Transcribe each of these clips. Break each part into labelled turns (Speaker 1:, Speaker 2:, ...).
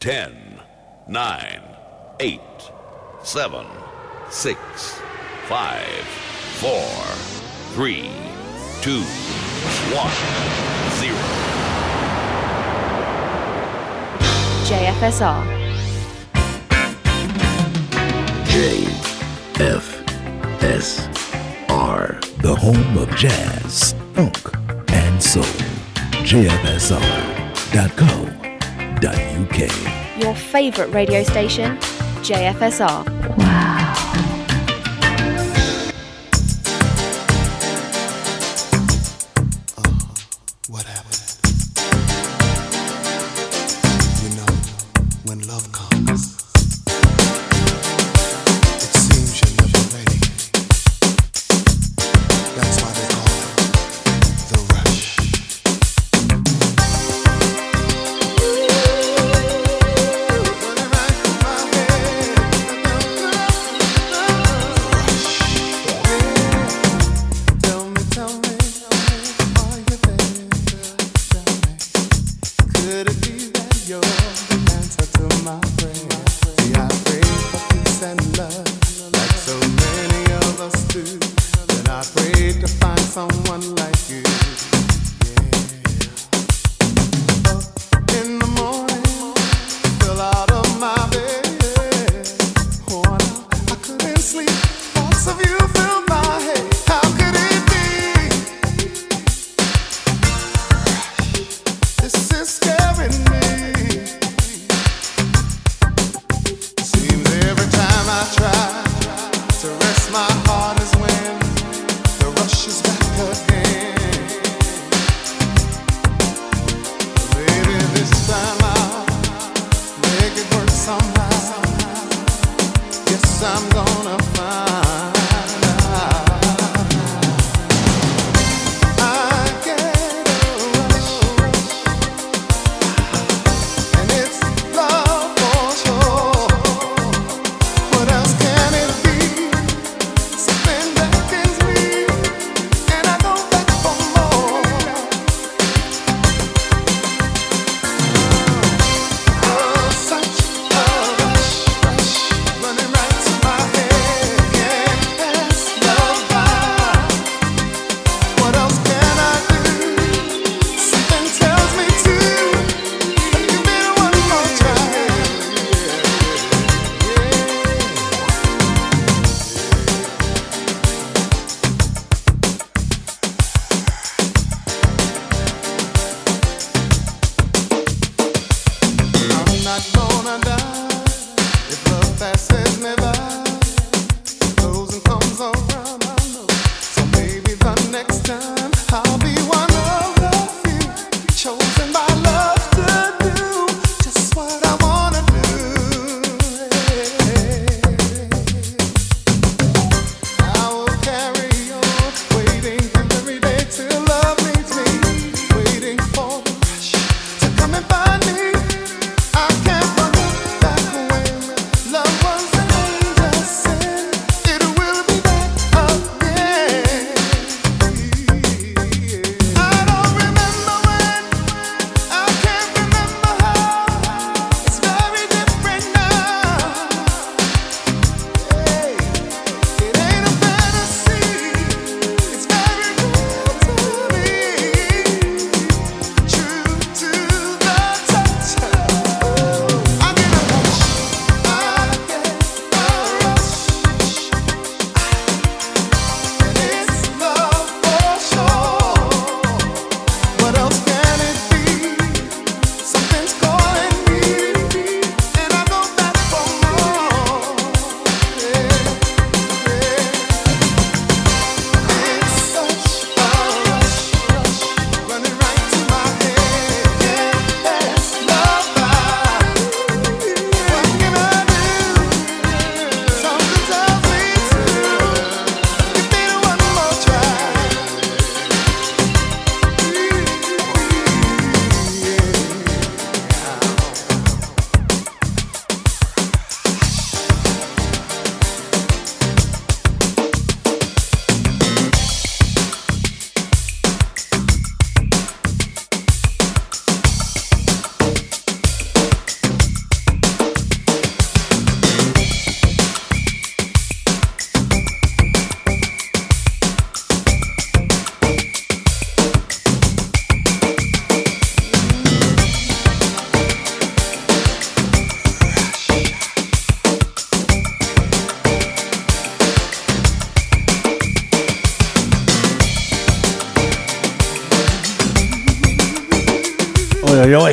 Speaker 1: 10, 9, 8, 7, 6, 5, 4, 3, 2, 1, 0.
Speaker 2: JFSR.
Speaker 3: JFSR. The home of jazz, funk, and soul. JFSR.com jfsr.co.uk.
Speaker 2: Your favourite radio station, JFSR.
Speaker 4: Wow.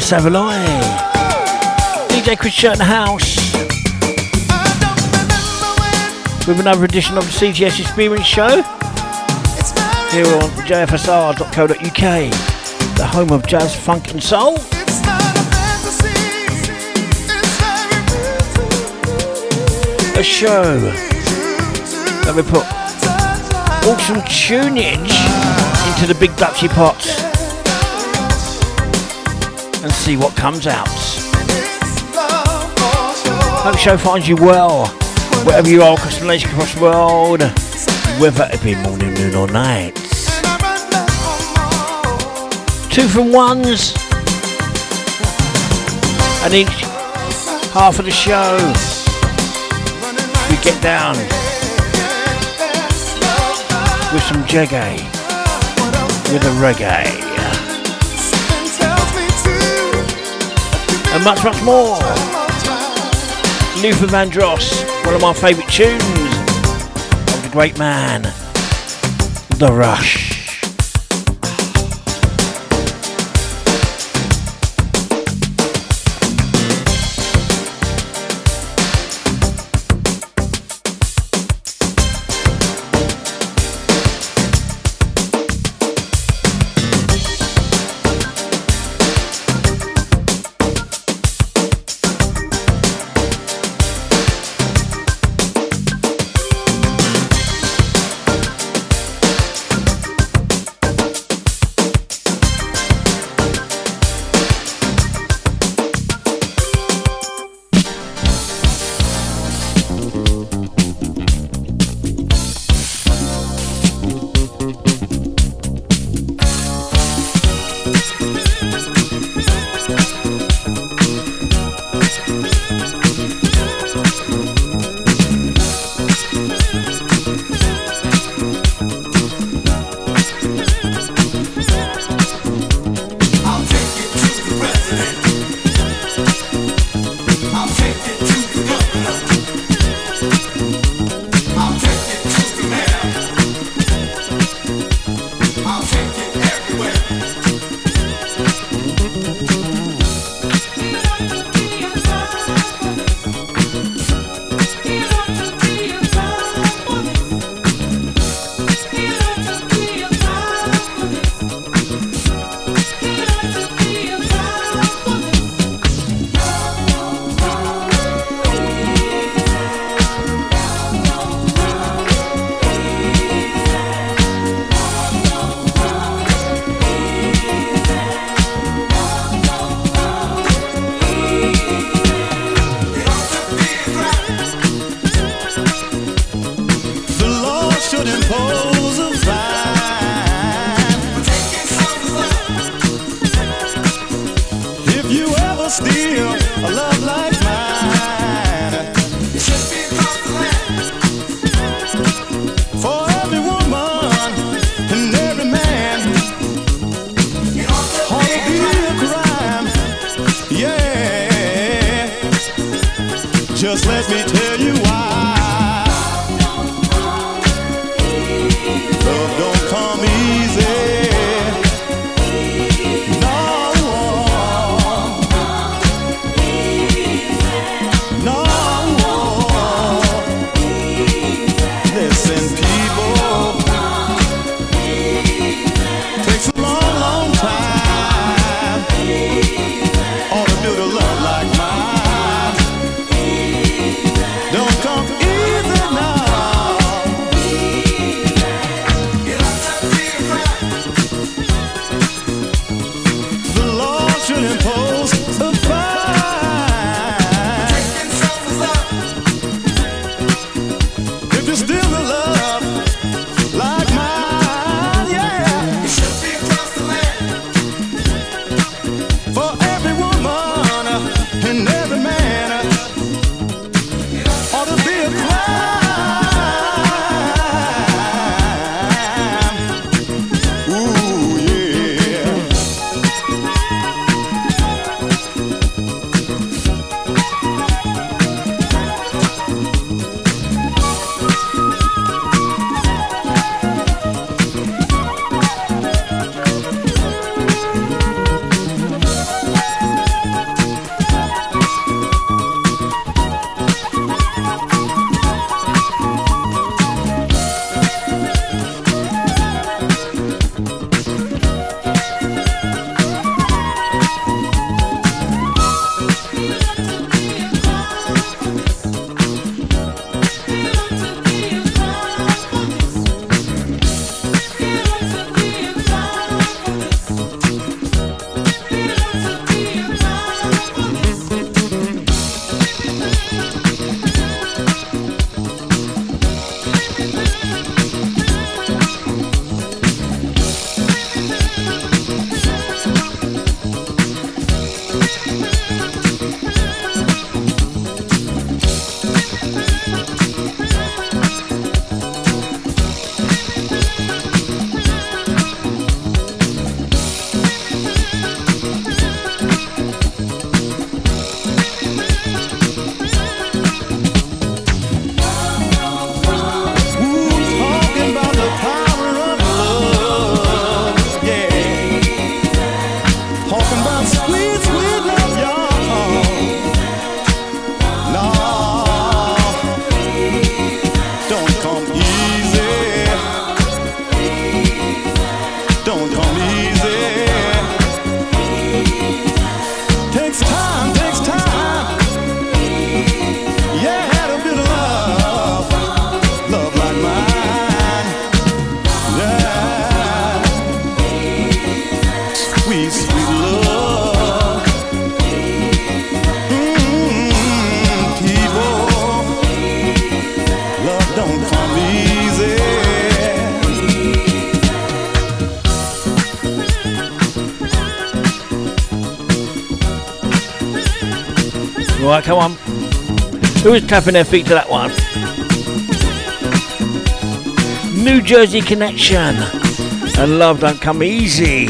Speaker 5: Savoy. DJ Chris Shirt in the house. With another edition of the CGS Experience Show. Here on jfsr.co.uk, the home of jazz, funk and soul. A show that we put awesome tunage into the big Dutchy pots see what comes out. Hope the show finds you well, wherever you are across the nation, across the world, whether it be morning, noon or night. Two from ones, and each half of the show we get down with some jaggy, with a reggae, and much, much more. Luther Vandross, one of my favourite tunes of the great man, The Rush. Tapping their feet to that one? New Jersey Connection. And love don't come easy.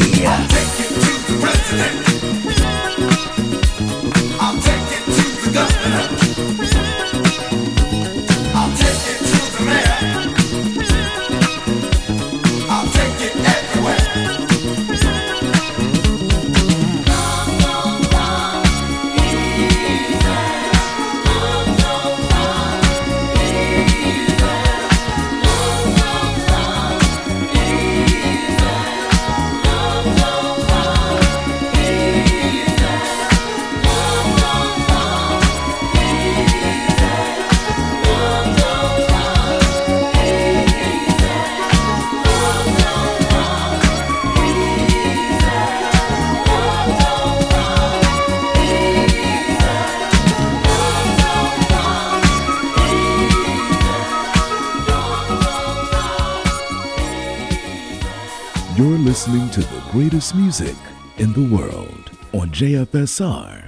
Speaker 3: Greatest music in the world on jfsr.co.uk.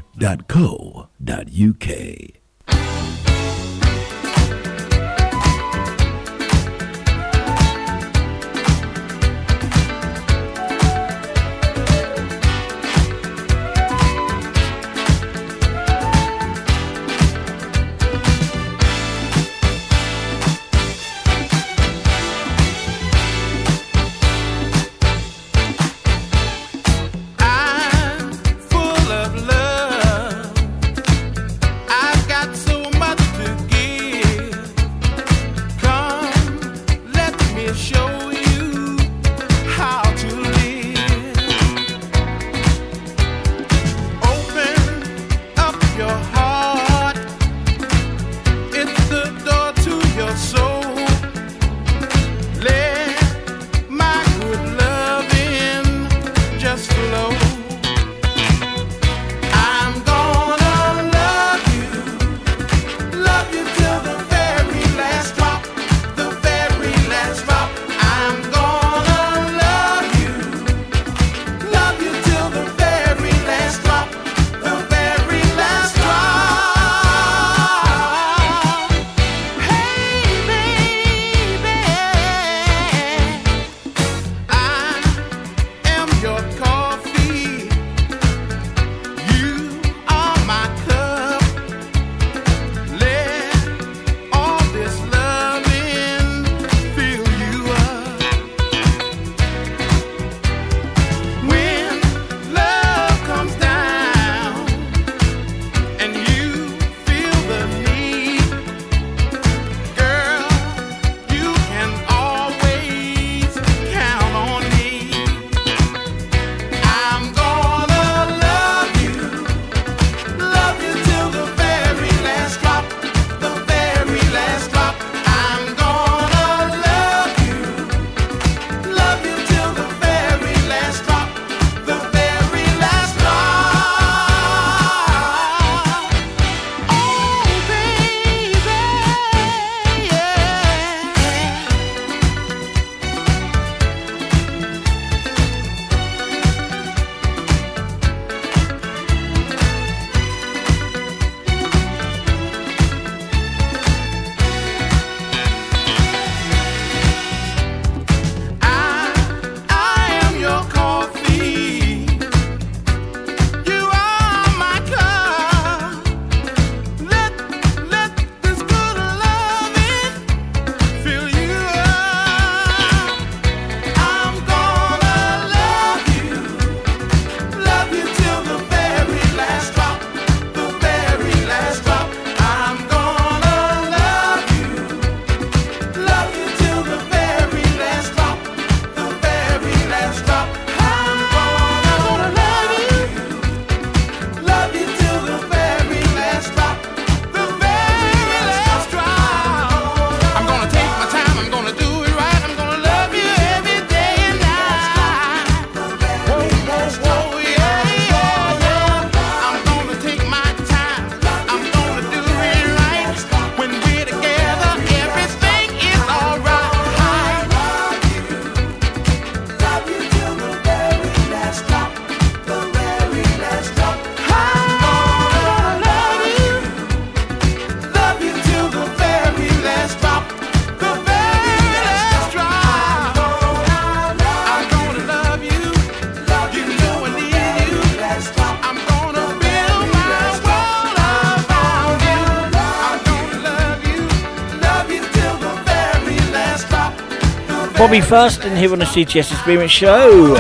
Speaker 5: Bobby and here on the CTS Experience Show.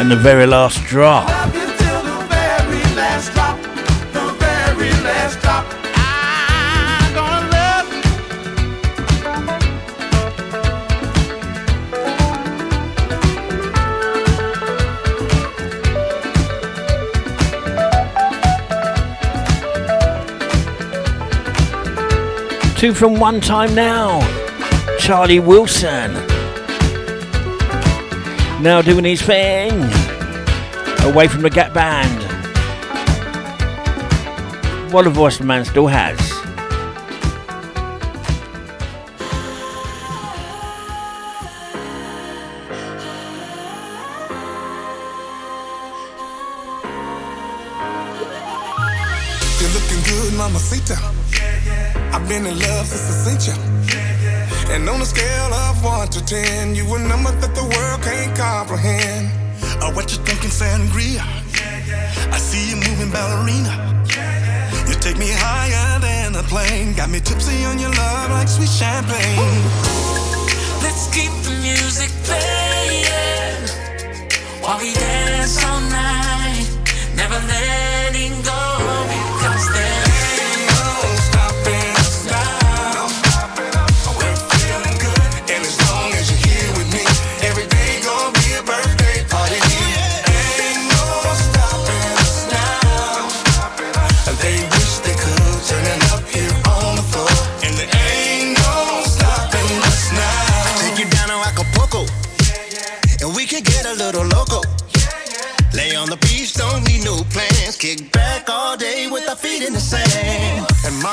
Speaker 5: And the very last drop. Two from one time now. Charlie Wilson. Now doing his thing away from the Gap Band. What a voice the man still has.
Speaker 6: You're looking good, Mamacita. I've been in love since I seen you. And on a scale of one to ten, you a number that the world can't comprehend. Uh, what you thinking, sangria? Yeah, yeah. I see you moving, ballerina. Yeah, you take me higher than a plane, got me tipsy on your love like sweet champagne. Ooh.
Speaker 7: Let's keep the music playing while we dance all night, never letting go because
Speaker 6: there's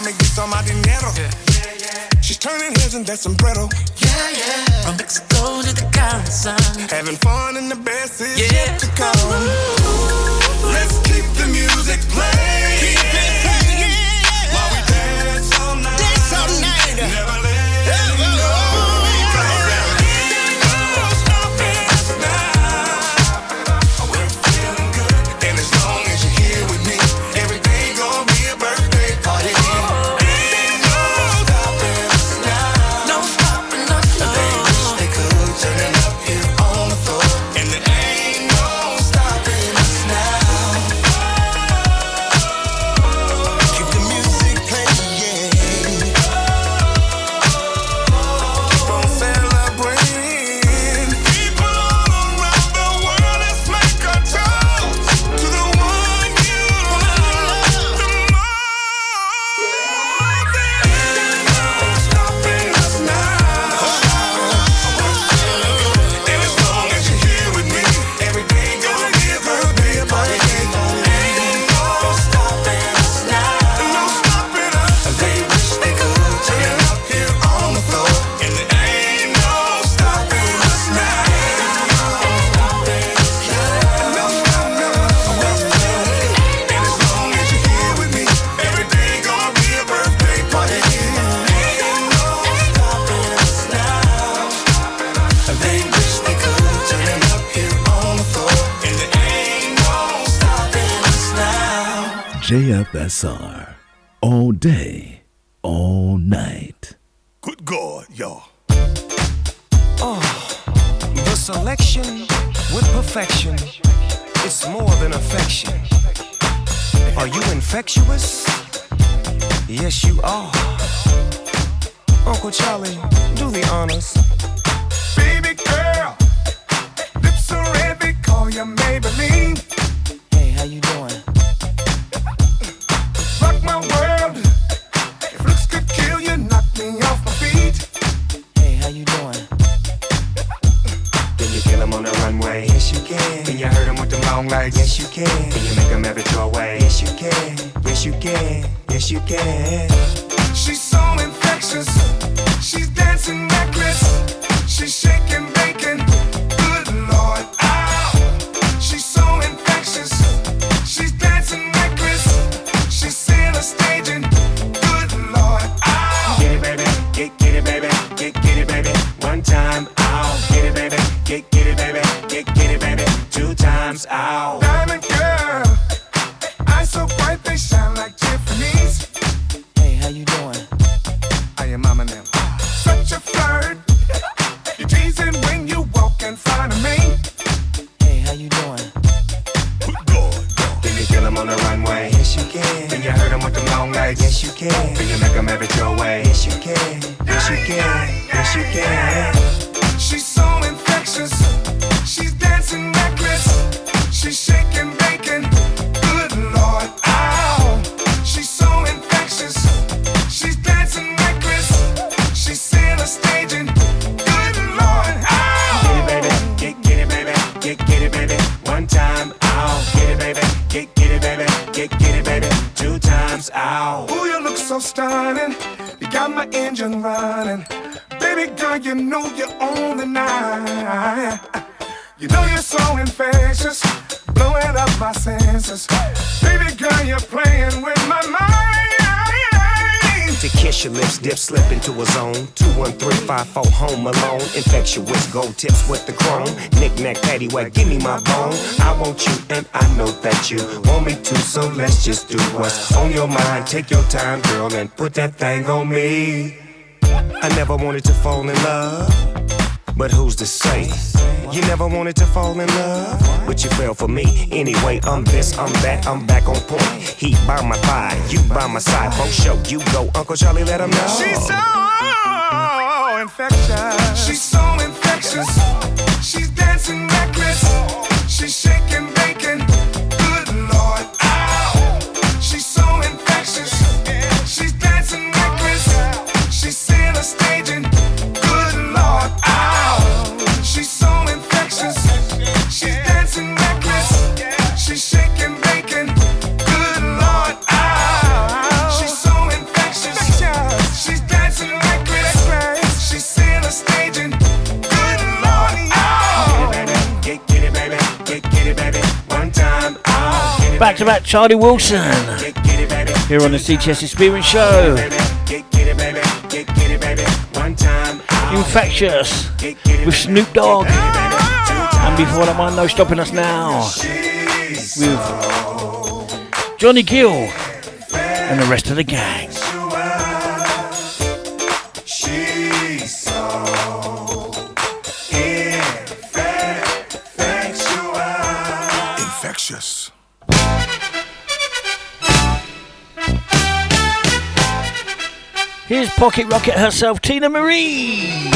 Speaker 6: me gusta my dinero. Yeah. Yeah, yeah. She's turning heads in that sombrero.
Speaker 7: Yeah, yeah. From Mexico to the Caribbean.
Speaker 6: Having fun in the best is yet to come. Ooh.
Speaker 3: JFSR. All day, all night.
Speaker 6: Good God, y'all.
Speaker 8: Oh, the selection with perfection. It's more than affection. Are you infectious? Yes, you are. Uncle Charlie, do the honors.
Speaker 6: Baby girl, lips are red, call you Maybelline.
Speaker 9: Give me my bone. I want you and I know that you want me to, so let's just do what's on your mind. Take your time, girl, and put that thing on me. I never wanted to fall in love, but who's to say? You never wanted to fall in love, but you fell for me. Anyway, I'm this, I'm that, I'm back on point. Heat by my thigh, you by my side. Funk show, you go, Uncle Charlie, let him know.
Speaker 6: She's so infectious. She's so infectious. She's dancing She's shaking,
Speaker 5: Back to back Charlie Wilson. Here on the CTS Experience Show. Infectious with Snoop Dogg. And before that one, no stopping us now. With Johnny Gill and the rest of the gang. Pocket Rocket herself, Teena Marie.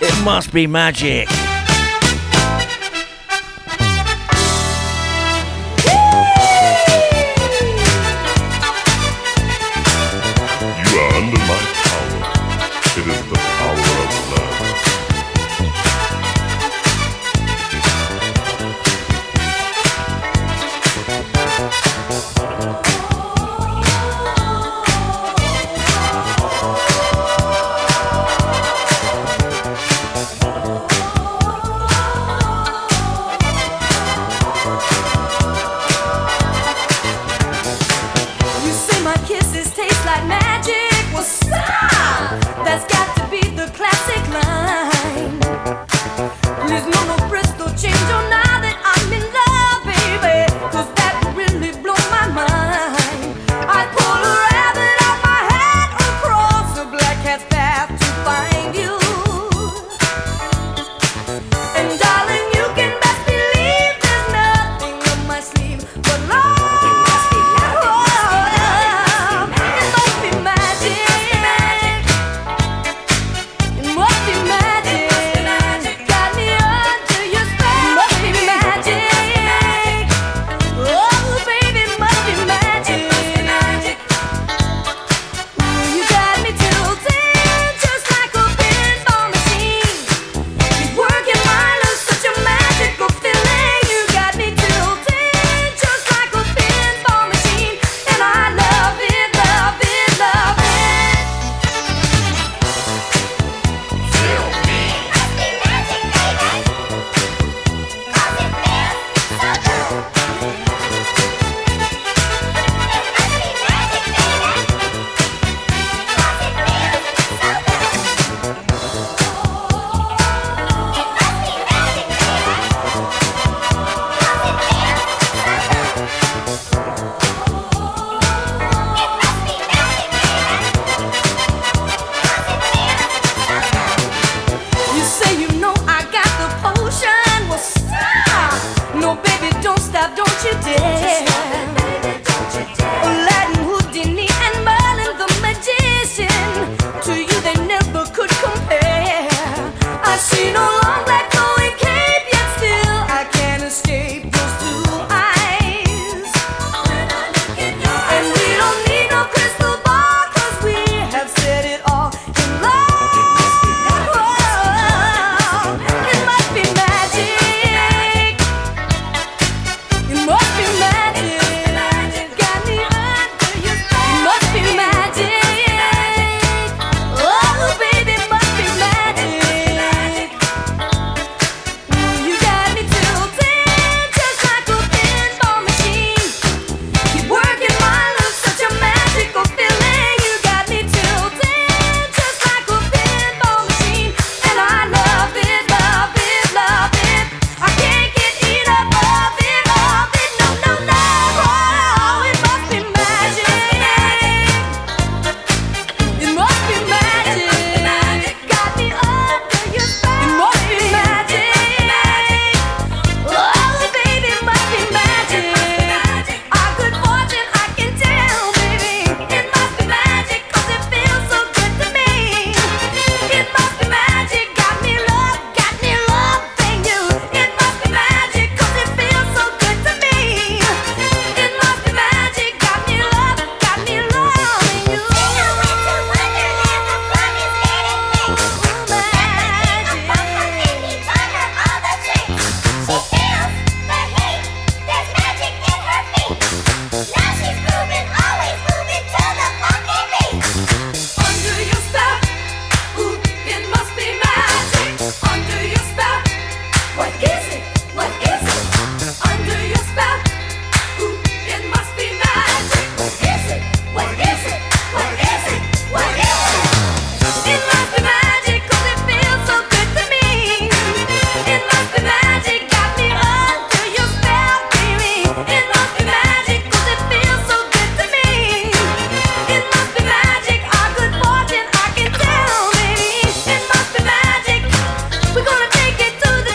Speaker 5: It must be magic.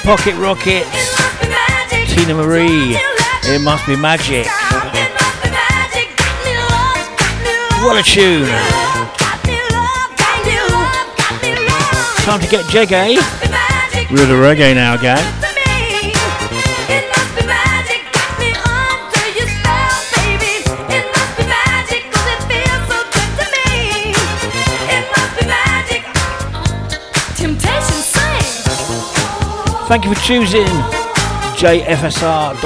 Speaker 5: Pocket Rockets, Teena Marie, It Must Be Magic. What a tune! Time to get jiggy. We're the reggae now, gang. Thank you for choosing jfsr.co.uk,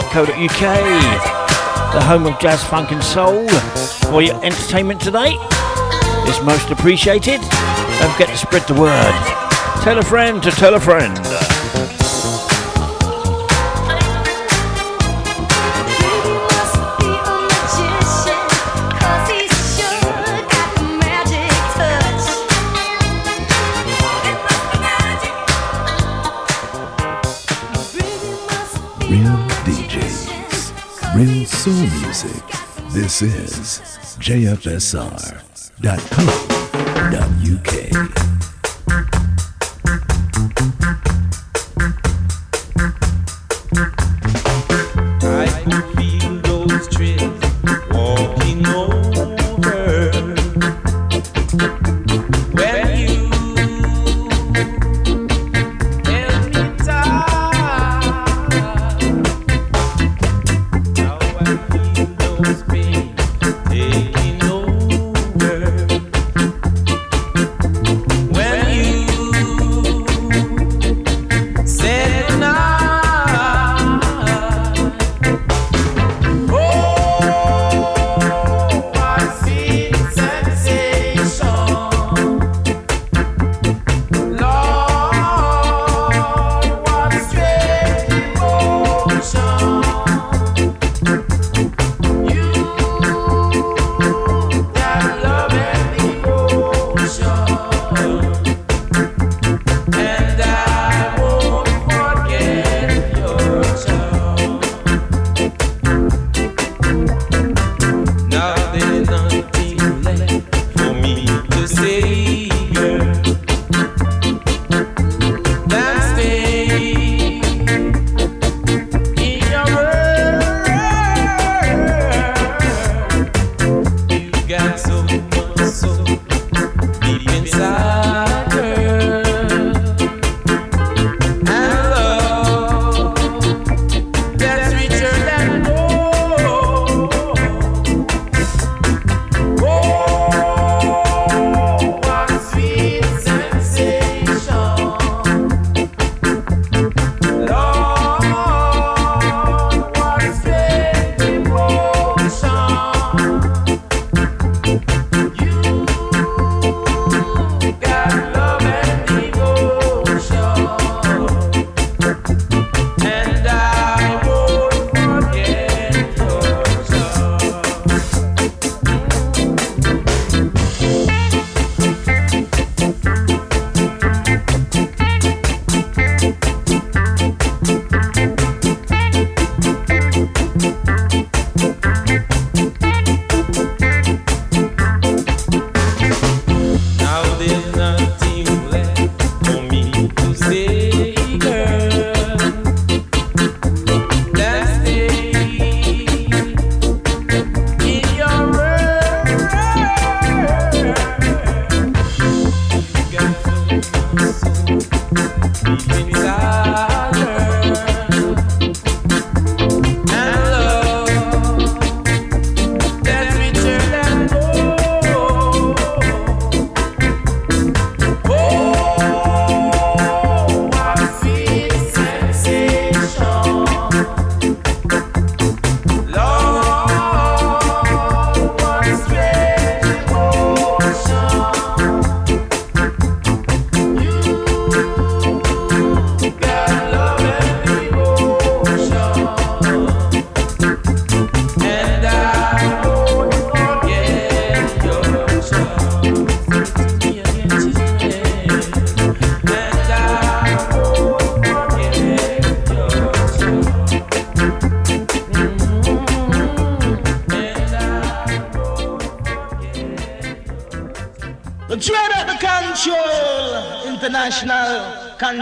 Speaker 5: the home of jazz, funk, and soul, for your entertainment today. It's most appreciated. Don't forget to spread the word. Tell a friend to tell a friend.
Speaker 3: This is
Speaker 10: jfsr.com.uk.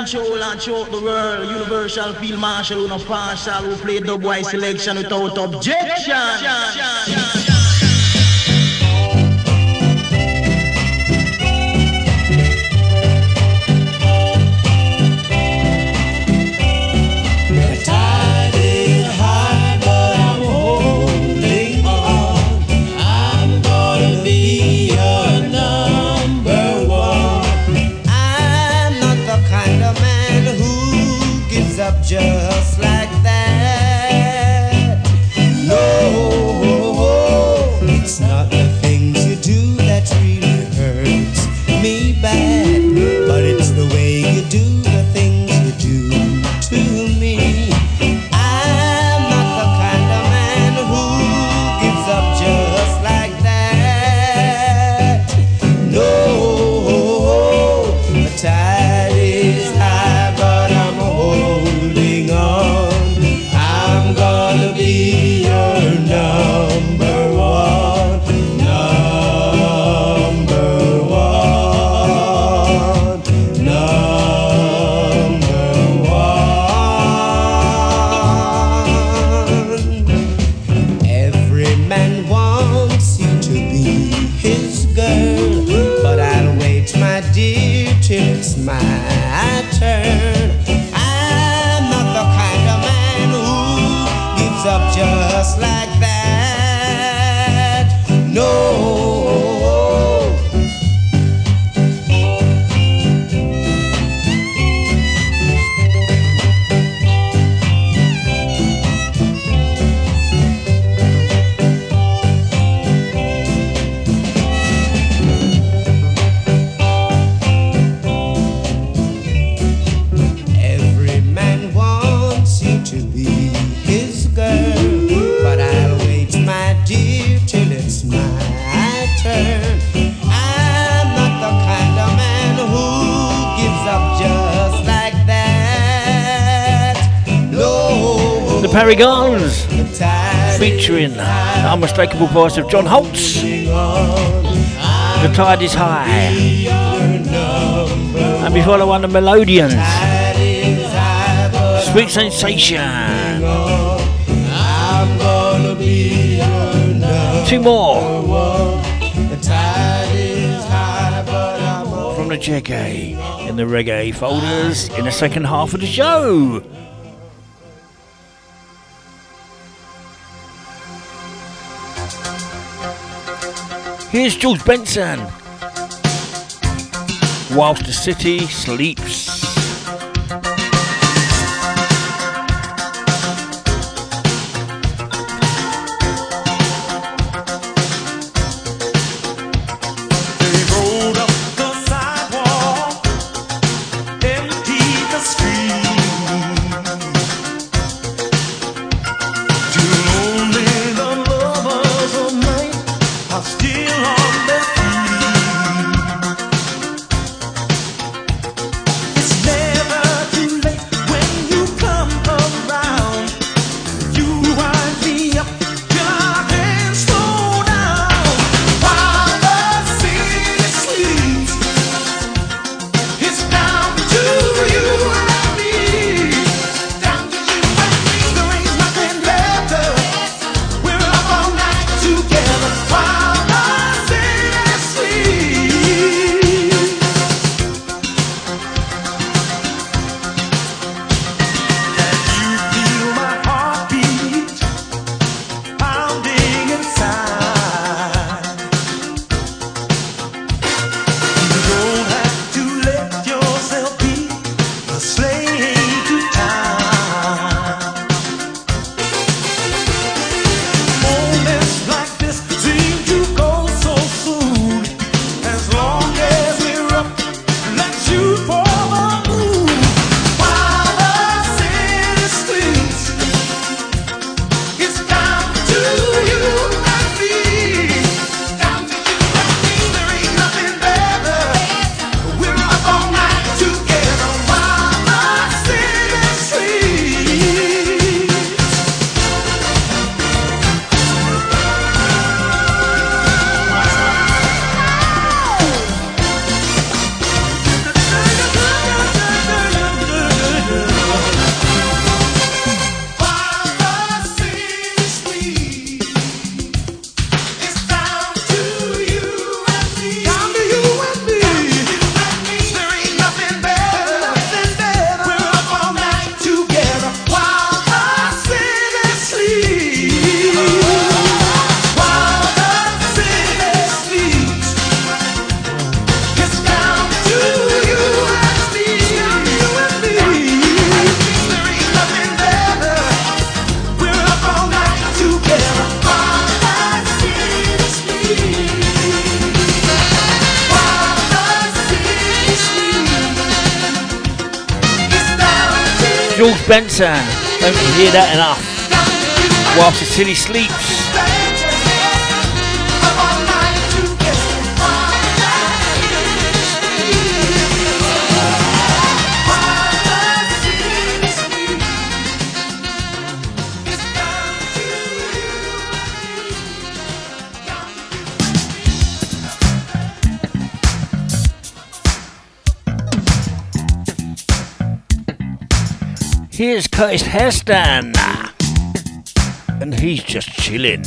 Speaker 10: control
Speaker 11: and choke the world. Universal field marshal who no partial who played the white selection without objection.
Speaker 12: Paragons featuring the unmistakable voice of John Holtz. The tide is high. And before the one, the Melodians. Sweet Sensation. Two more. From the JK in the reggae folders in the second half of the show. Here's George Benson. Whilst the city sleeps.
Speaker 13: Don't hear that enough. Whilst the city sleeps. Here's Curtis Heston. And he's just chilling.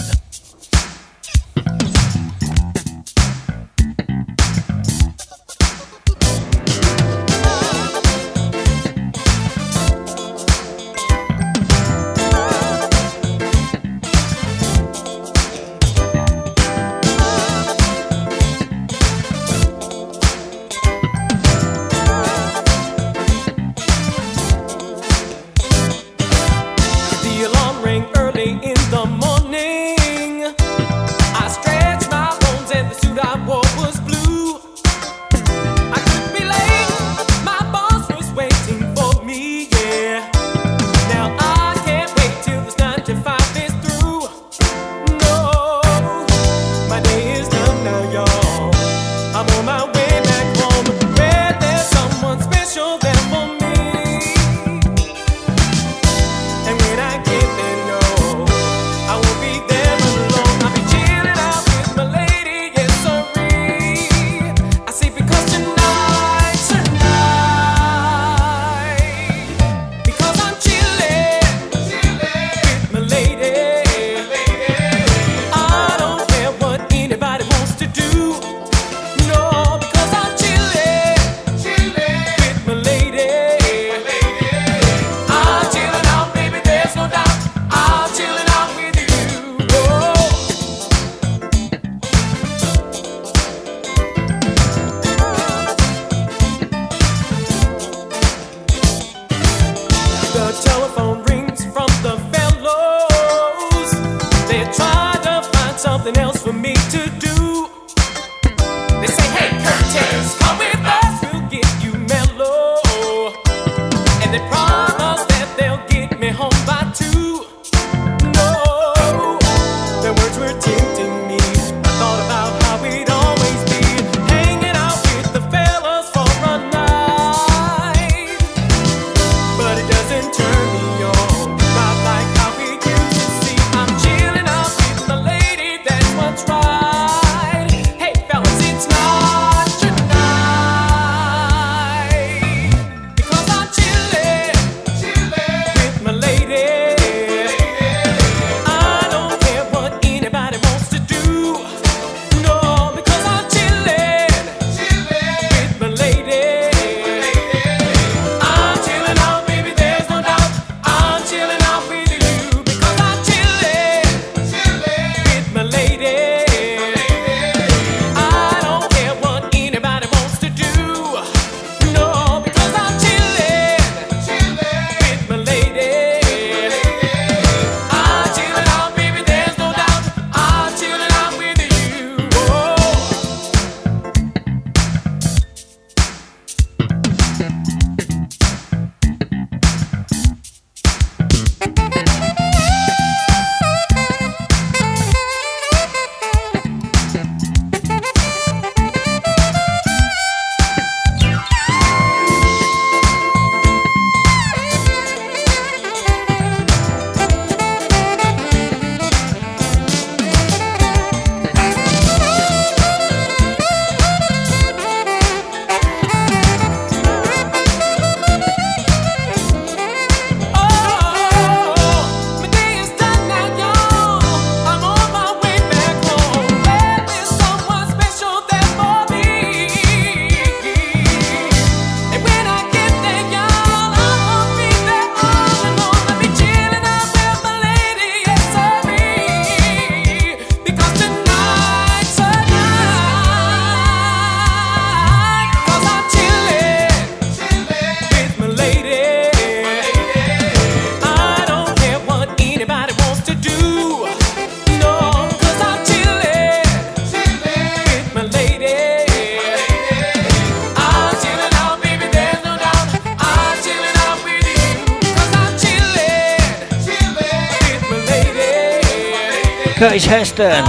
Speaker 14: Stern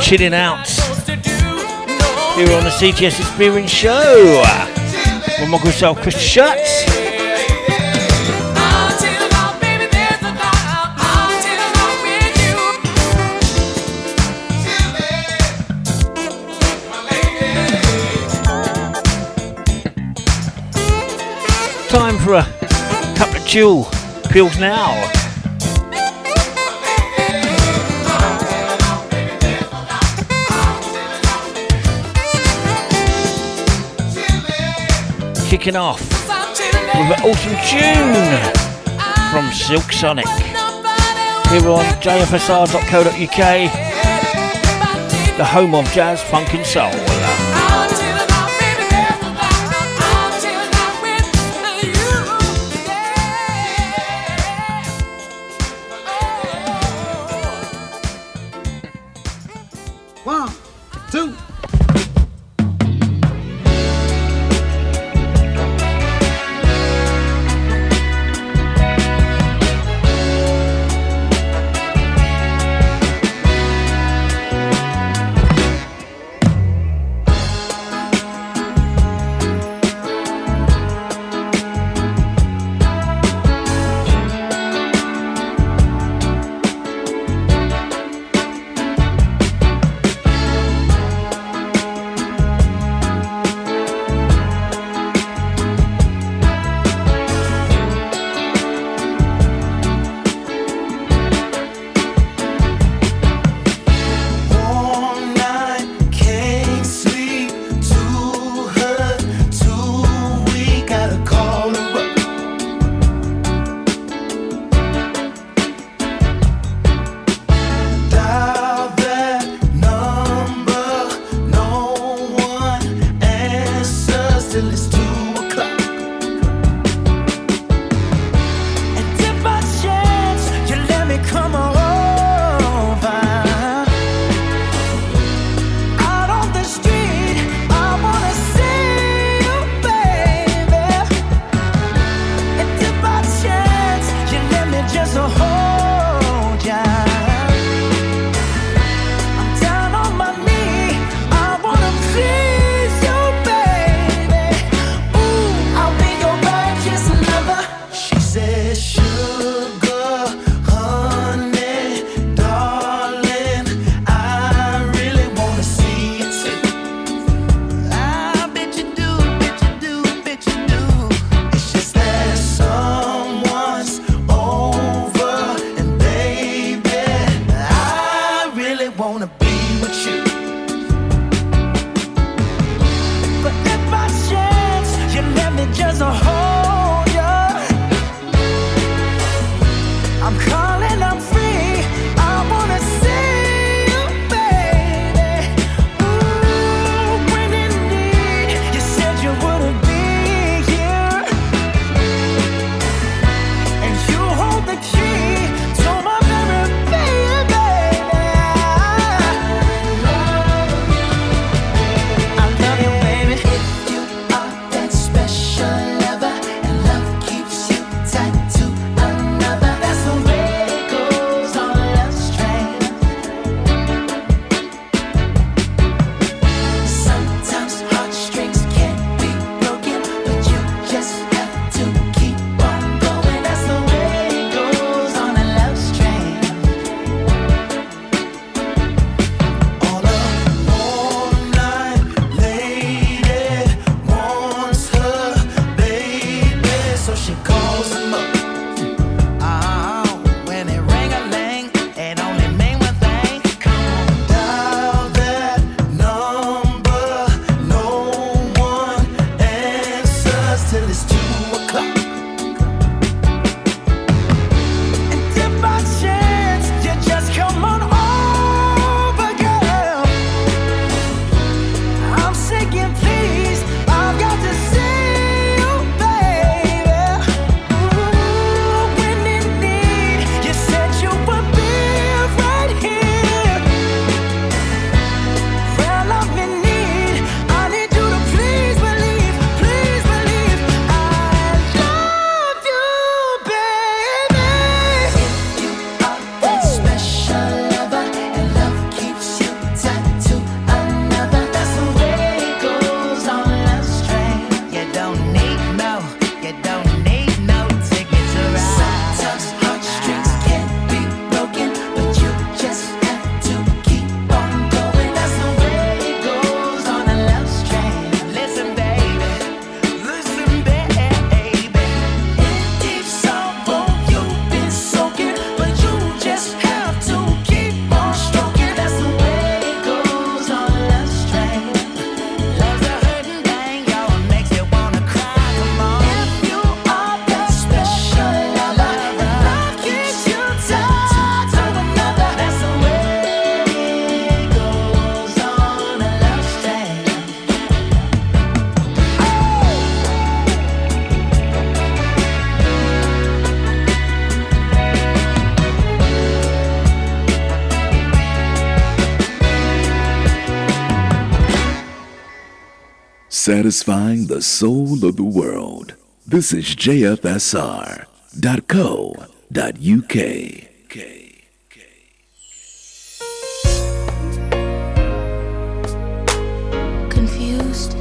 Speaker 14: chilling out
Speaker 12: here on the CTS Experience Show with my good self Chris Schutz. Time for a cup of chill pills now. kicking off with an awesome tune from Silk Sonic here on jfsr.co.uk, the home of jazz, funk, and soul.
Speaker 3: satisfying the soul of the world. This is JFSR.co.uk.
Speaker 15: Confused?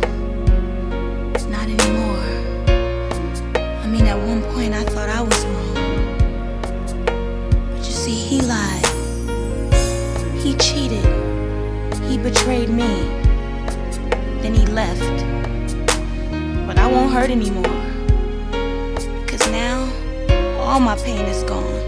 Speaker 15: Not anymore. I mean, at one point I thought I was wrong. But you see, he lied, he cheated, he betrayed me left. But I won't hurt anymore. Cause now, all my pain is gone.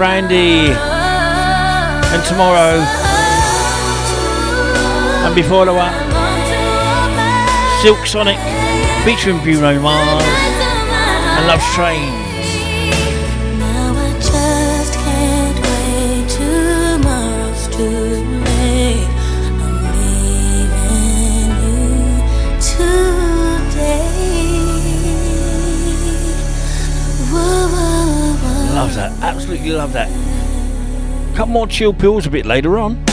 Speaker 15: Randy. And tomorrow. And
Speaker 5: before the one. Silk Sonic featuring Bruno Mars
Speaker 4: and Love Train absolutely love that. A Couple more chill pills a bit later on.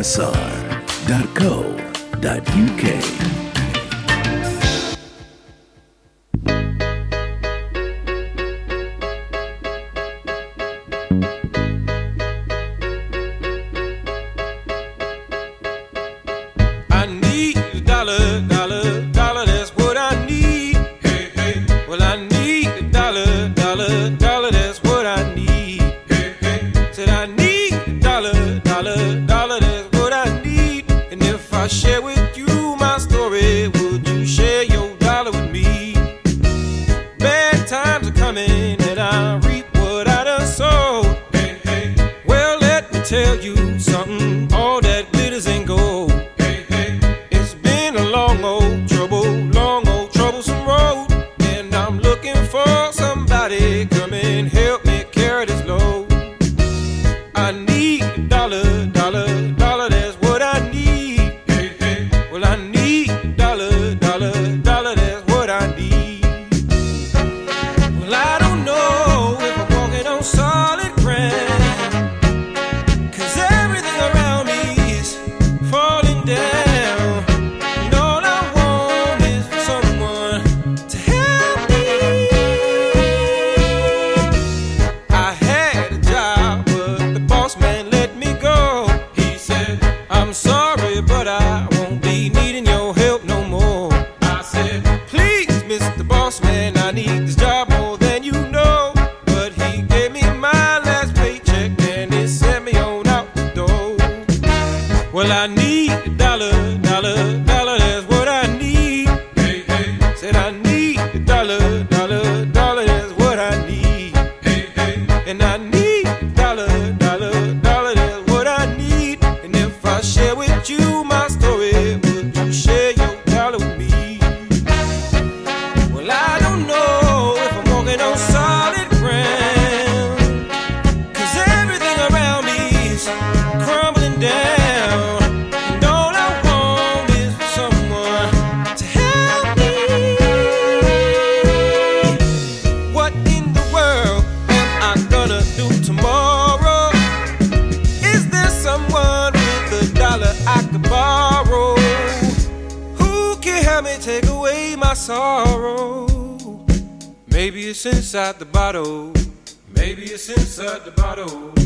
Speaker 16: Renaissance. colored Inside the bottle.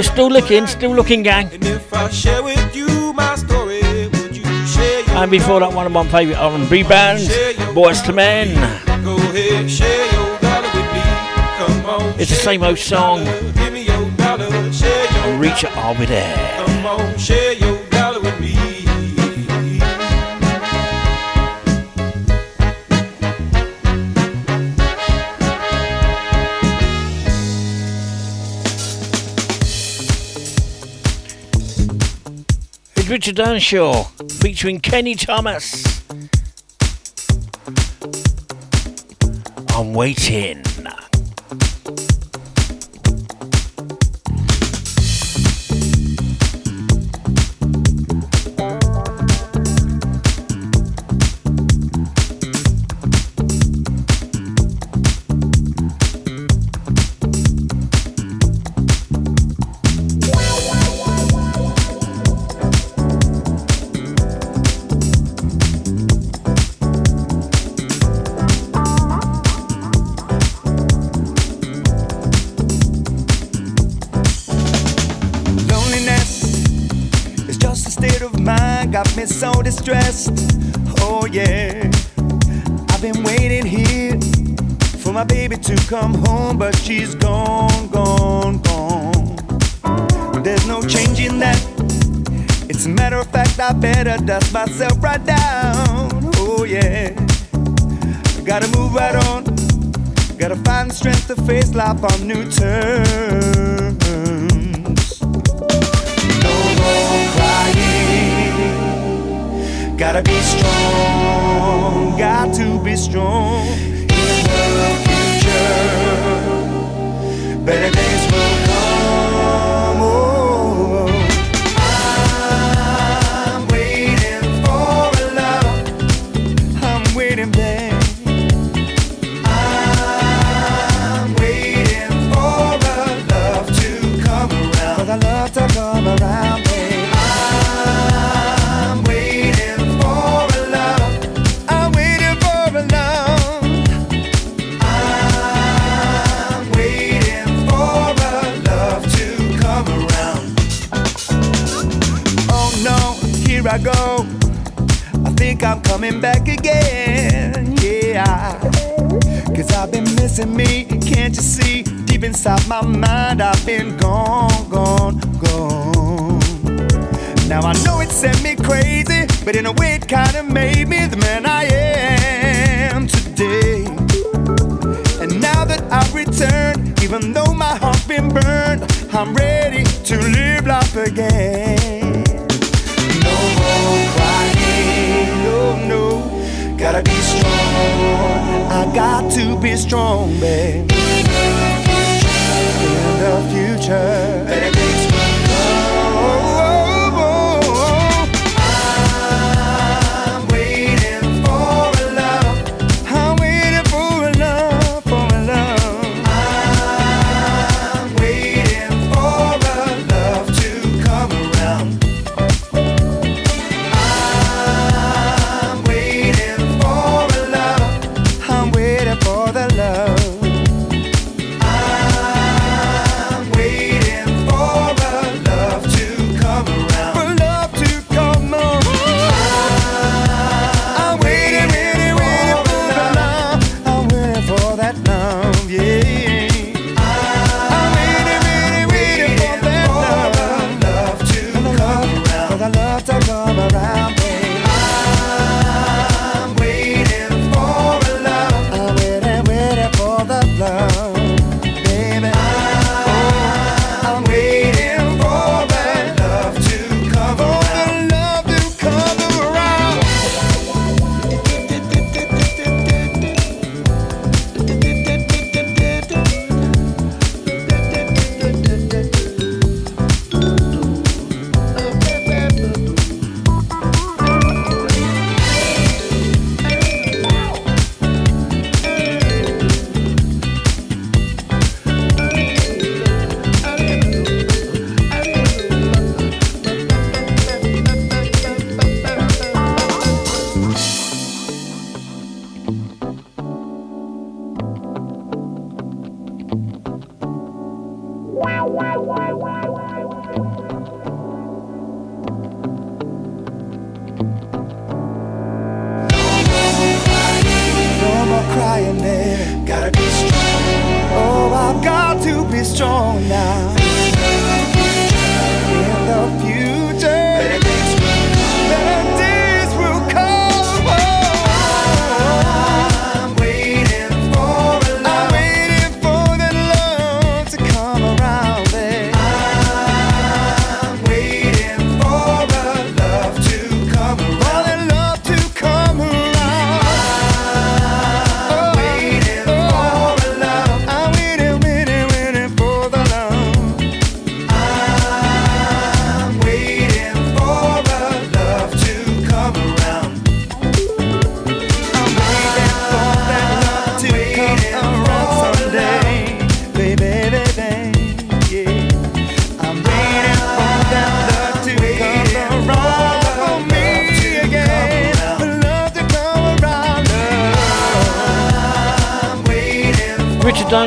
Speaker 5: We're still looking, still looking, gang.
Speaker 16: And if I share with you my story, would you share your
Speaker 5: And before that, one of my favourite R&B bands, Boyz II Men.
Speaker 16: Go ahead, share your dollar with me. Come on,
Speaker 5: it's the same old song.
Speaker 16: Dollar, give me oh, your dollar, share your
Speaker 5: and Reach dollar. Are There?
Speaker 16: Come on, share
Speaker 5: Richard Earnshaw featuring Kenny Thomas. I'm waiting.
Speaker 8: I'm new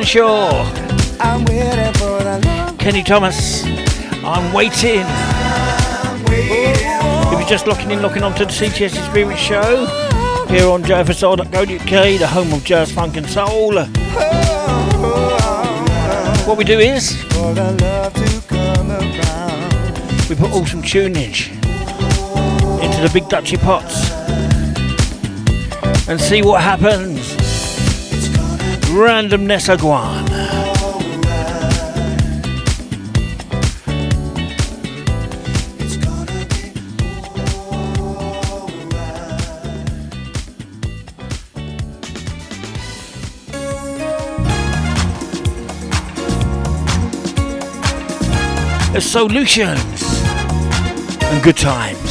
Speaker 8: Earnshaw. Kenny Thomas. I'm waiting. I'm waiting.
Speaker 17: If you're just locking in, locking on to the CTS Experience Show here on jfsr.co.uk, the home of jazz, funk, and soul. What we do is we put awesome tunage into the big Dutchy pots and see what happens. Randomness, Nessaguan. Solutions and good time.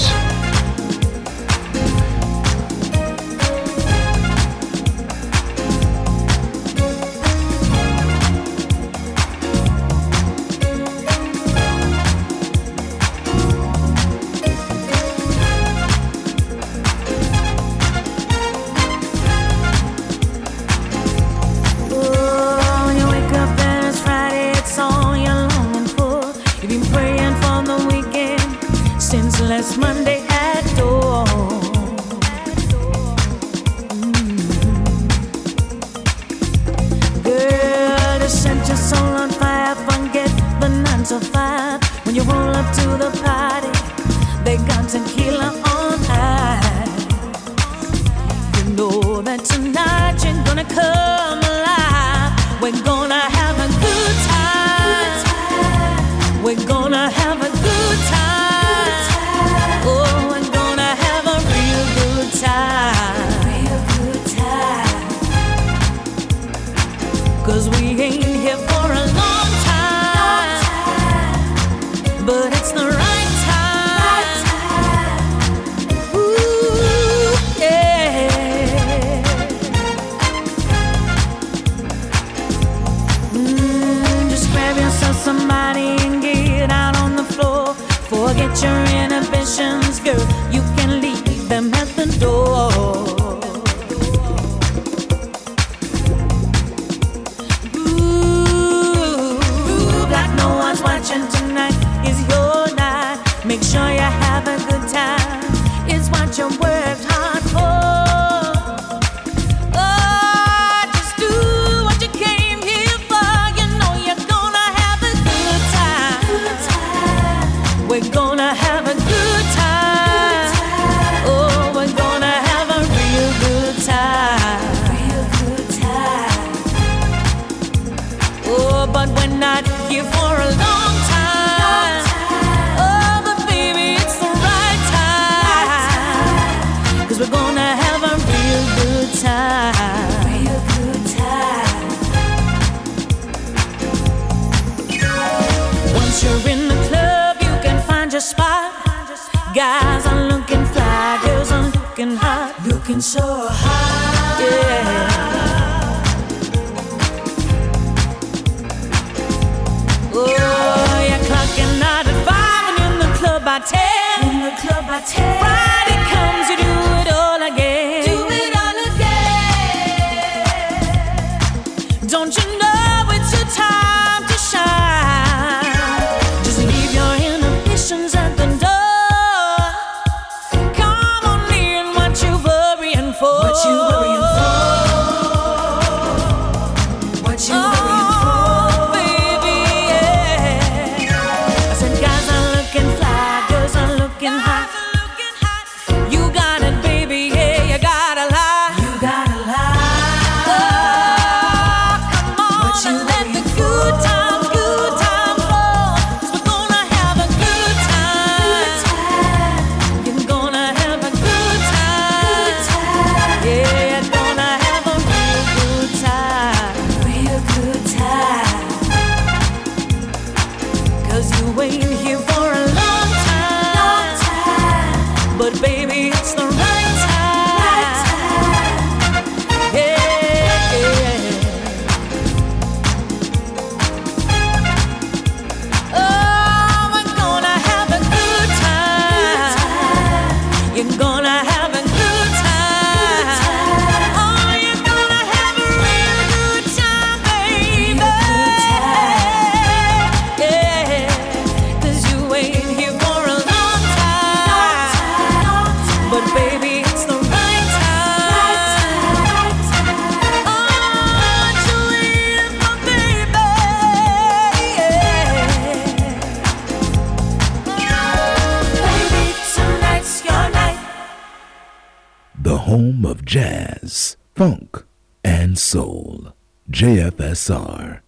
Speaker 17: spot. Guys are looking fly, girls are looking hot, looking so hot. Yeah. Oh, yeah, clocking out at five and in the club by ten. In the club by ten. Friday
Speaker 3: JFSR.co.uk.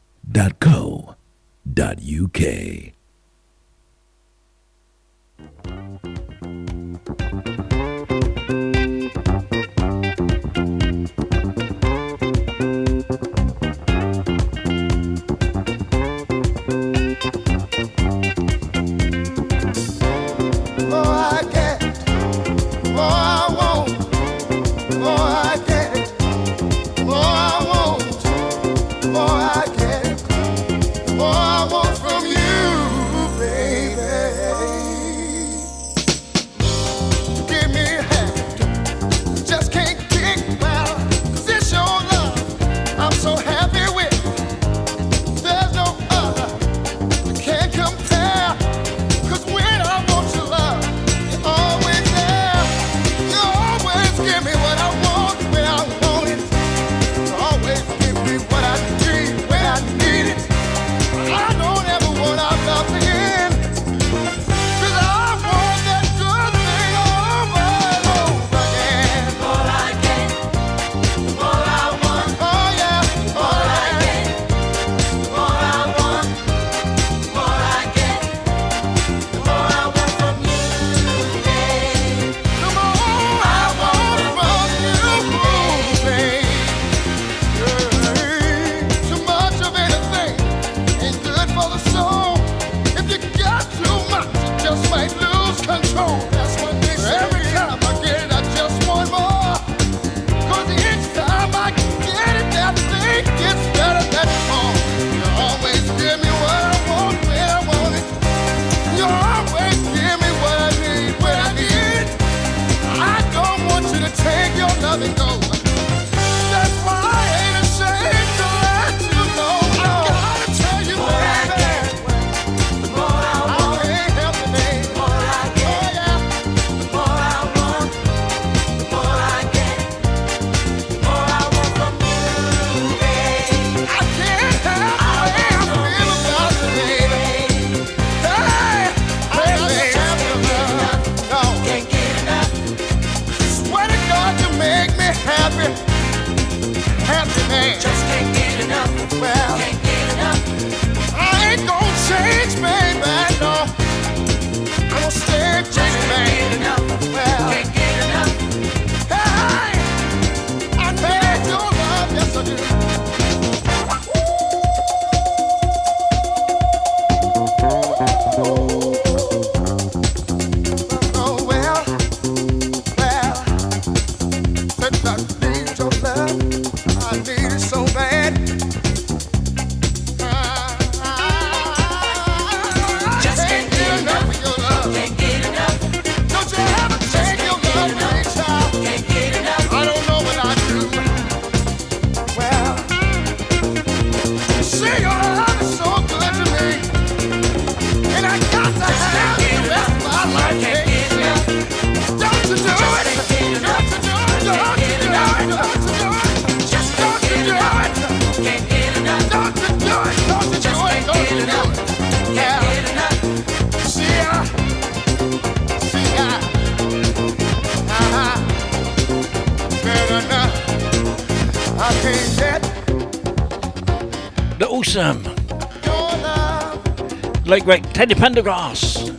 Speaker 5: Great Teddy Pendergrass.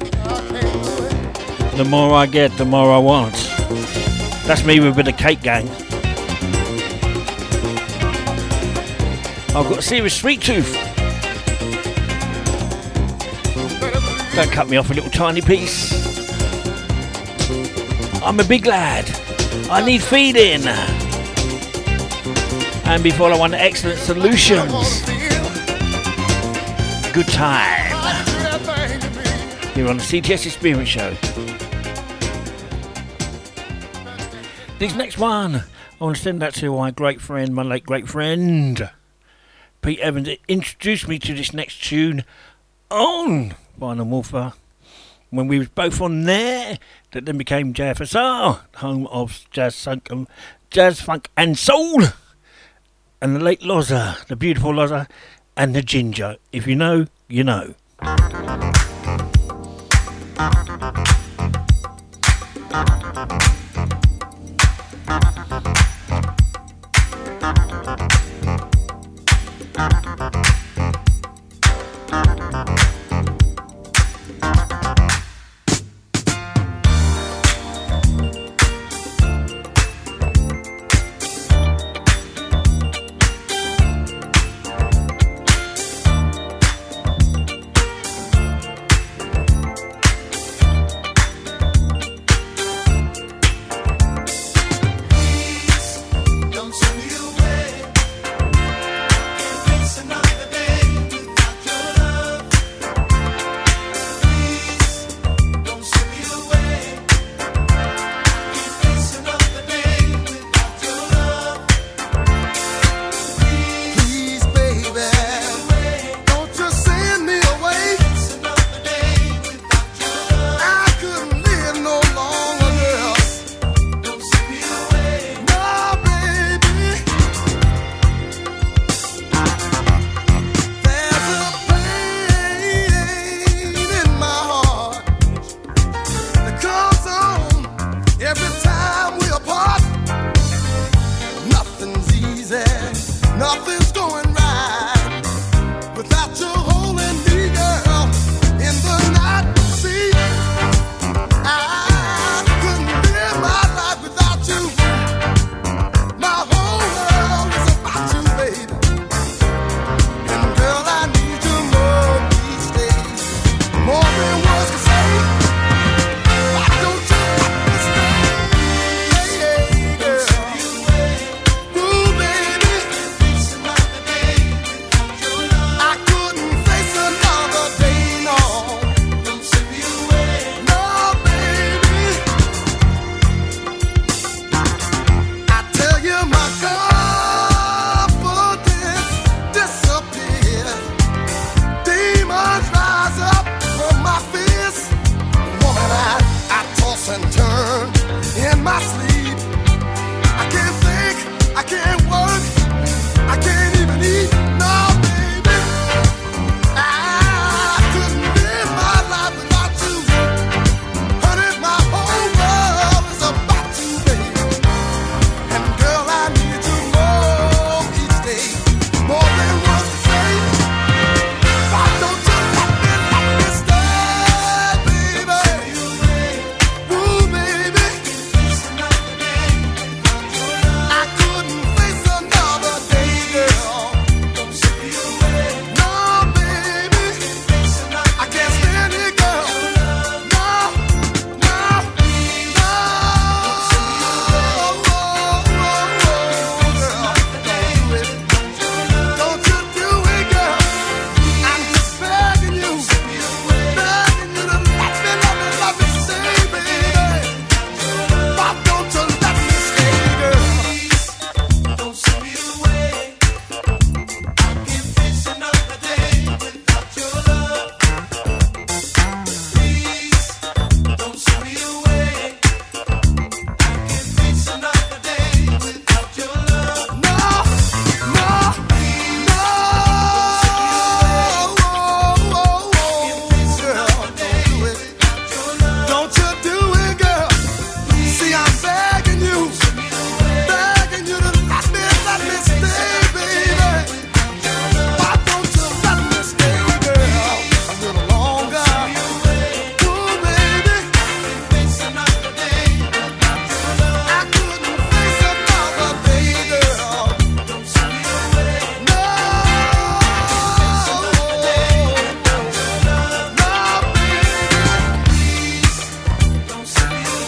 Speaker 5: The more I get, the more I want. That's me with a bit of cake gang. I've got a serious sweet tooth. Don't cut me off a little tiny piece. I'm a big lad. I need feeding. And before I want excellent solutions. Good time. Here on the CTS Experience Show. This next one, I want to send that to my great friend, my late great friend, Pete Evans. Introduced me to this next tune on Vinyl Morpher when we was both on there. That then became JFSR, home of jazz, funk, jazz, funk, and soul. And the late Loza, the beautiful Loza, and the Ginger. If you know, you know.
Speaker 12: Don't send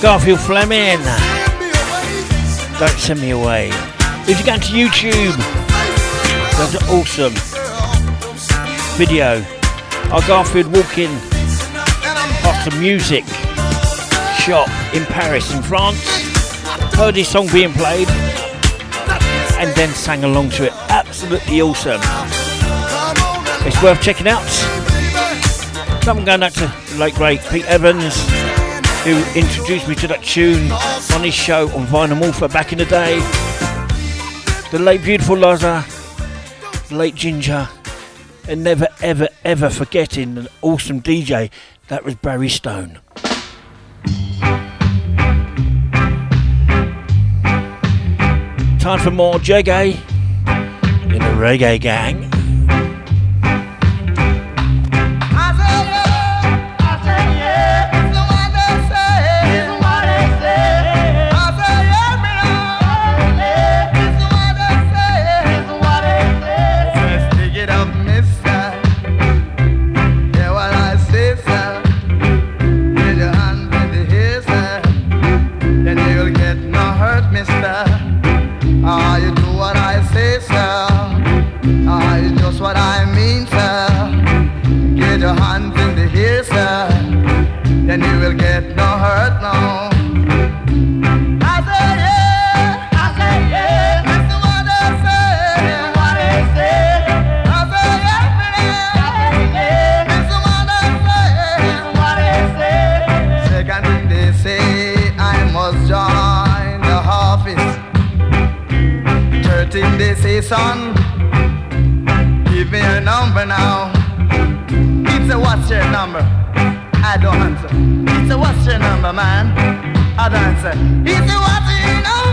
Speaker 5: Garfield Fleming. Don't send me away. If you go to YouTube, there's an awesome video of Garfield walking past a music shop in Paris, in France. Heard his song being played and then sang along to it. Absolutely awesome. It's worth checking out. So I'm going back to Lake Ray, Pete Evans who introduced me to that tune on his show on Vinyl Morpher back in the day. The late beautiful Liza, the late Ginger, and never ever ever forgetting an awesome DJ that was Barry Stone. Time for more Jegay in the Reggae Gang.
Speaker 18: number now. It's a what's your number? I don't answer. It's a what's your number, man? I don't answer. It's a what's your number?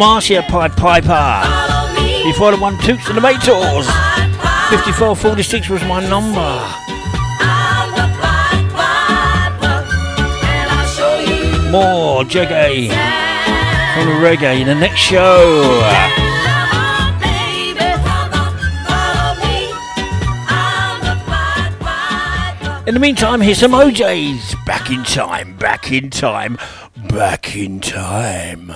Speaker 19: Marcia Pied Piper. Before the one Toots and the Maytals. 5446 was my number. More Jaggy from the reggae in the next show. In the meantime, here's some O'Jays. Back in time, back in time, back in time.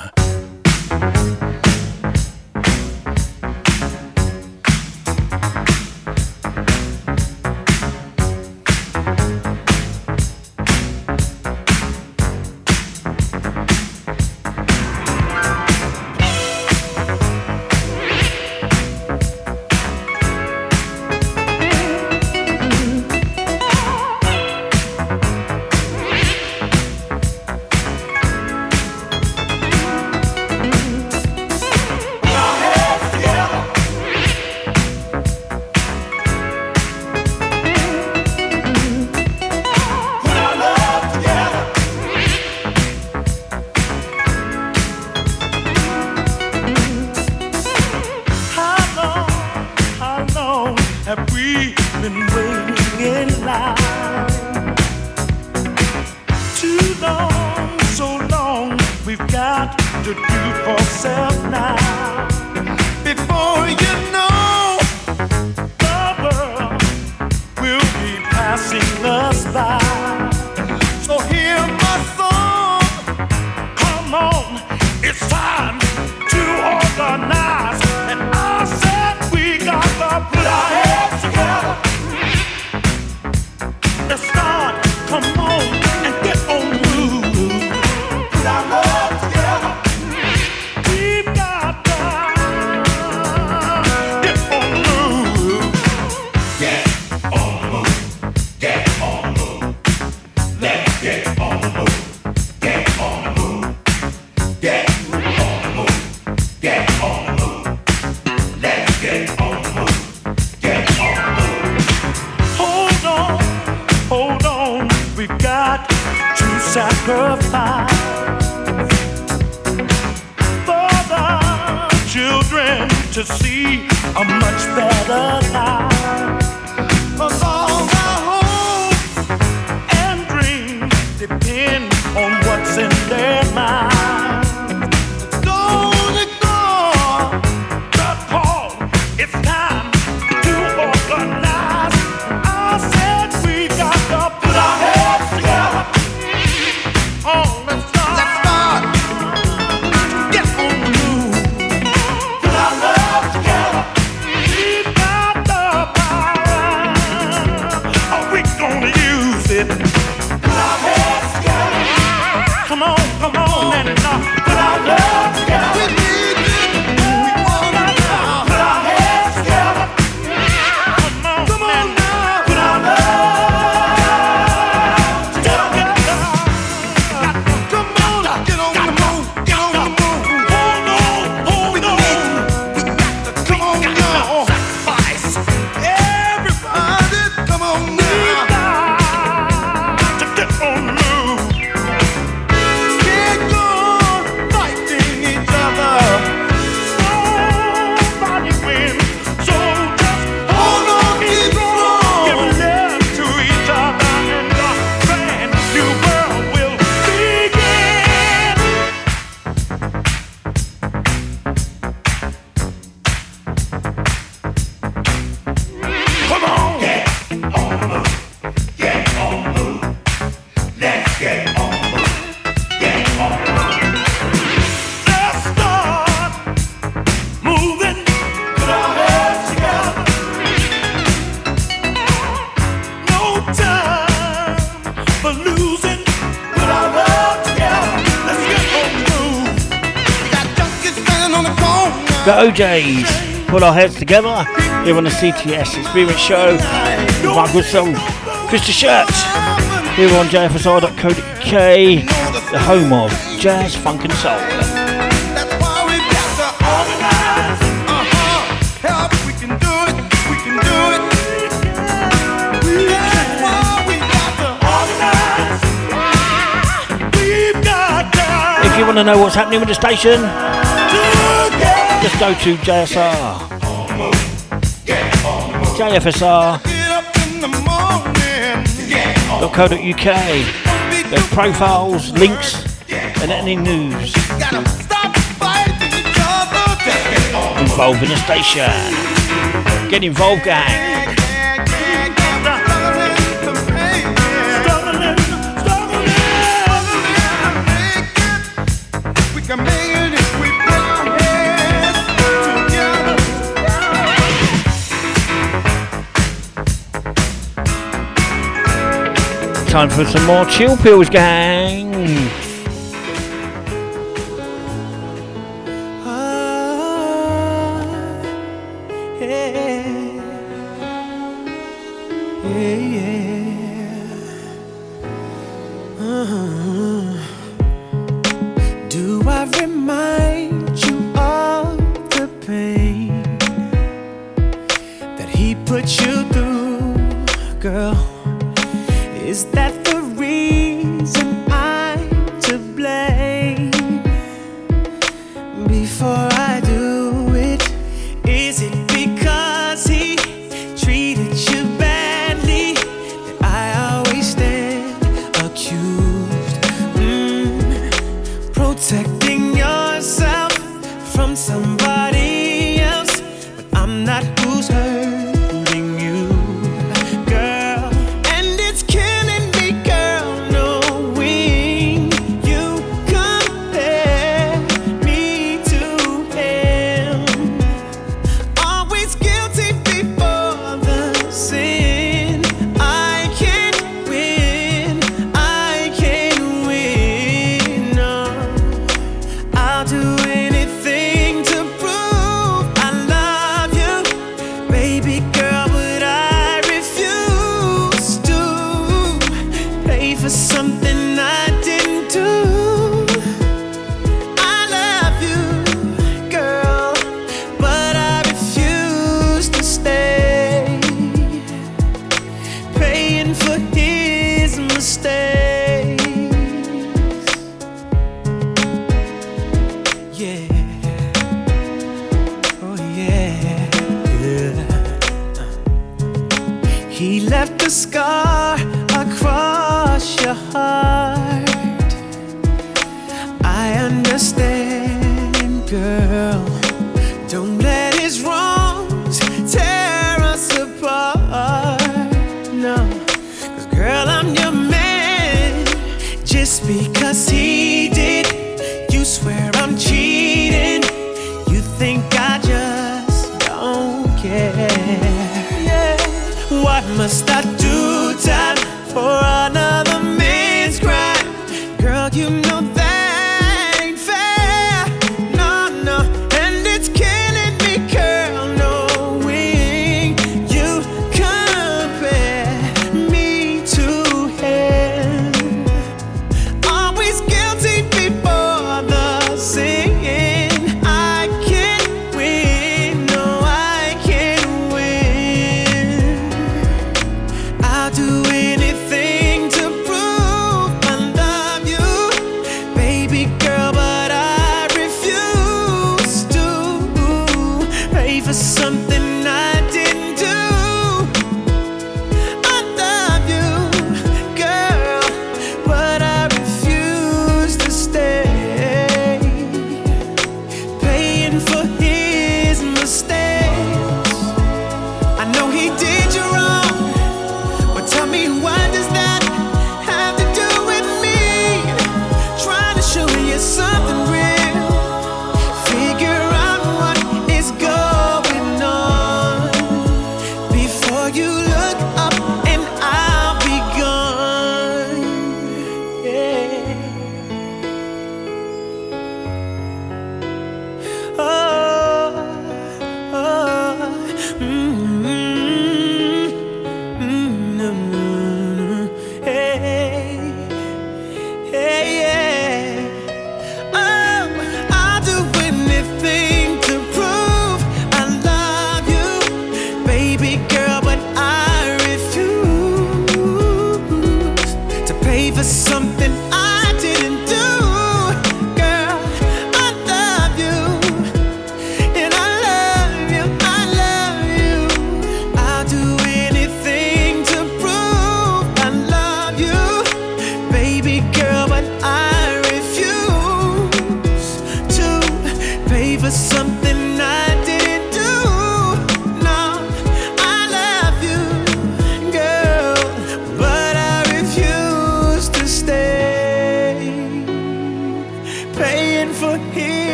Speaker 5: Jays. Put our heads together
Speaker 19: here on the CTS Experience Show with my good song, Krista Shirt, here on jfsr.co.uk, the home of jazz, funk, and soul. if you want to know what's happening with the station,
Speaker 12: just go to JSR. JFSR. UK. Their profiles, links, and any news involved in the station. Get involved, gang. time for some more chill pills, gang.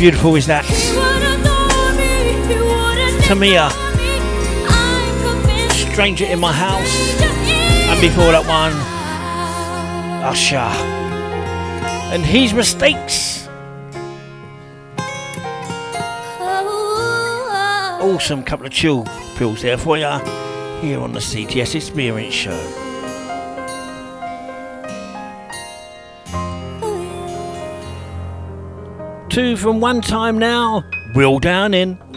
Speaker 5: beautiful is that? Tamia, Stranger in My House, and before that one, Usher, and his mistakes. Awesome couple of chill pills there for you here on the CTS Experience Show. Two from one time now, Will
Speaker 6: Downing.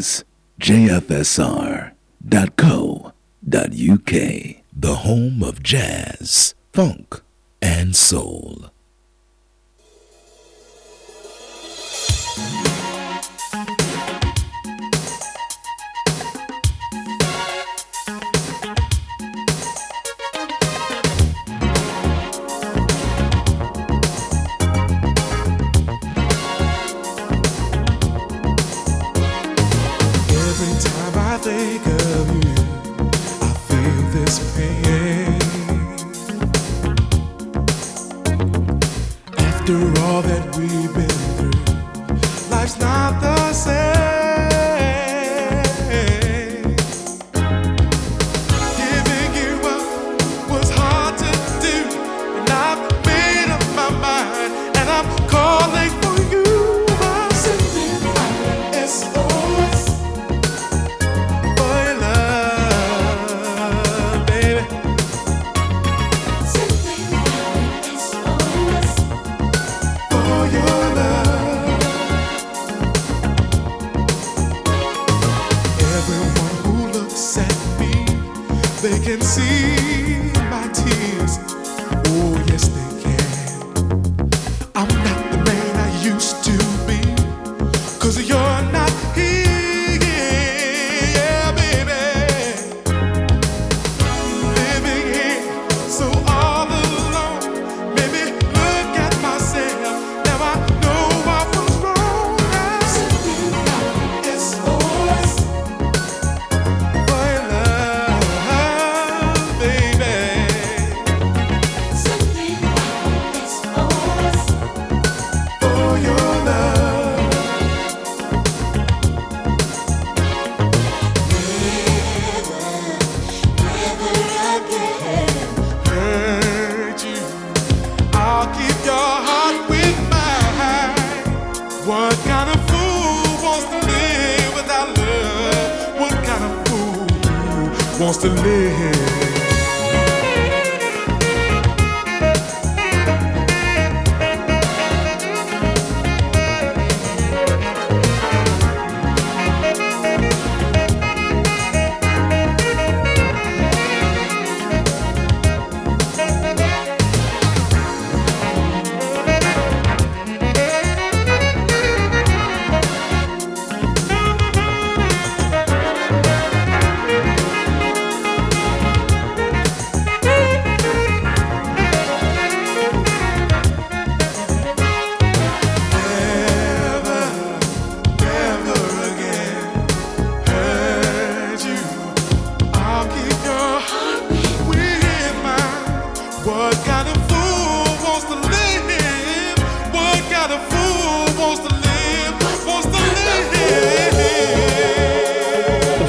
Speaker 6: is jfsr.co.uk, the home of jazz, funk, and soul.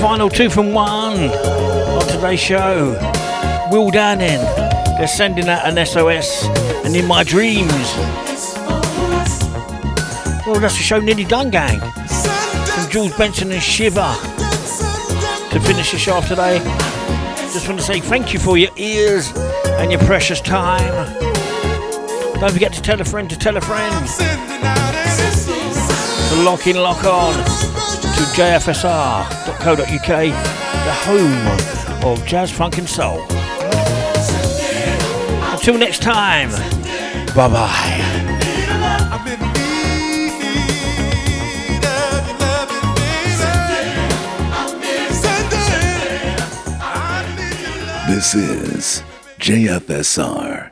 Speaker 5: final two from one on today's show. Will Downing, they're sending out an SOS and in my dreams. Well, that's the show nearly done, gang. From George Benson and Shiver to finish the show off today. Just want to say thank you for your ears and your precious time. Don't forget to tell a friend to tell a friend. To lock in, lock on to jfsr.co.uk, the home of jazz, funk, and soul. Until next time, bye bye.
Speaker 6: This is jfsr.co.uk.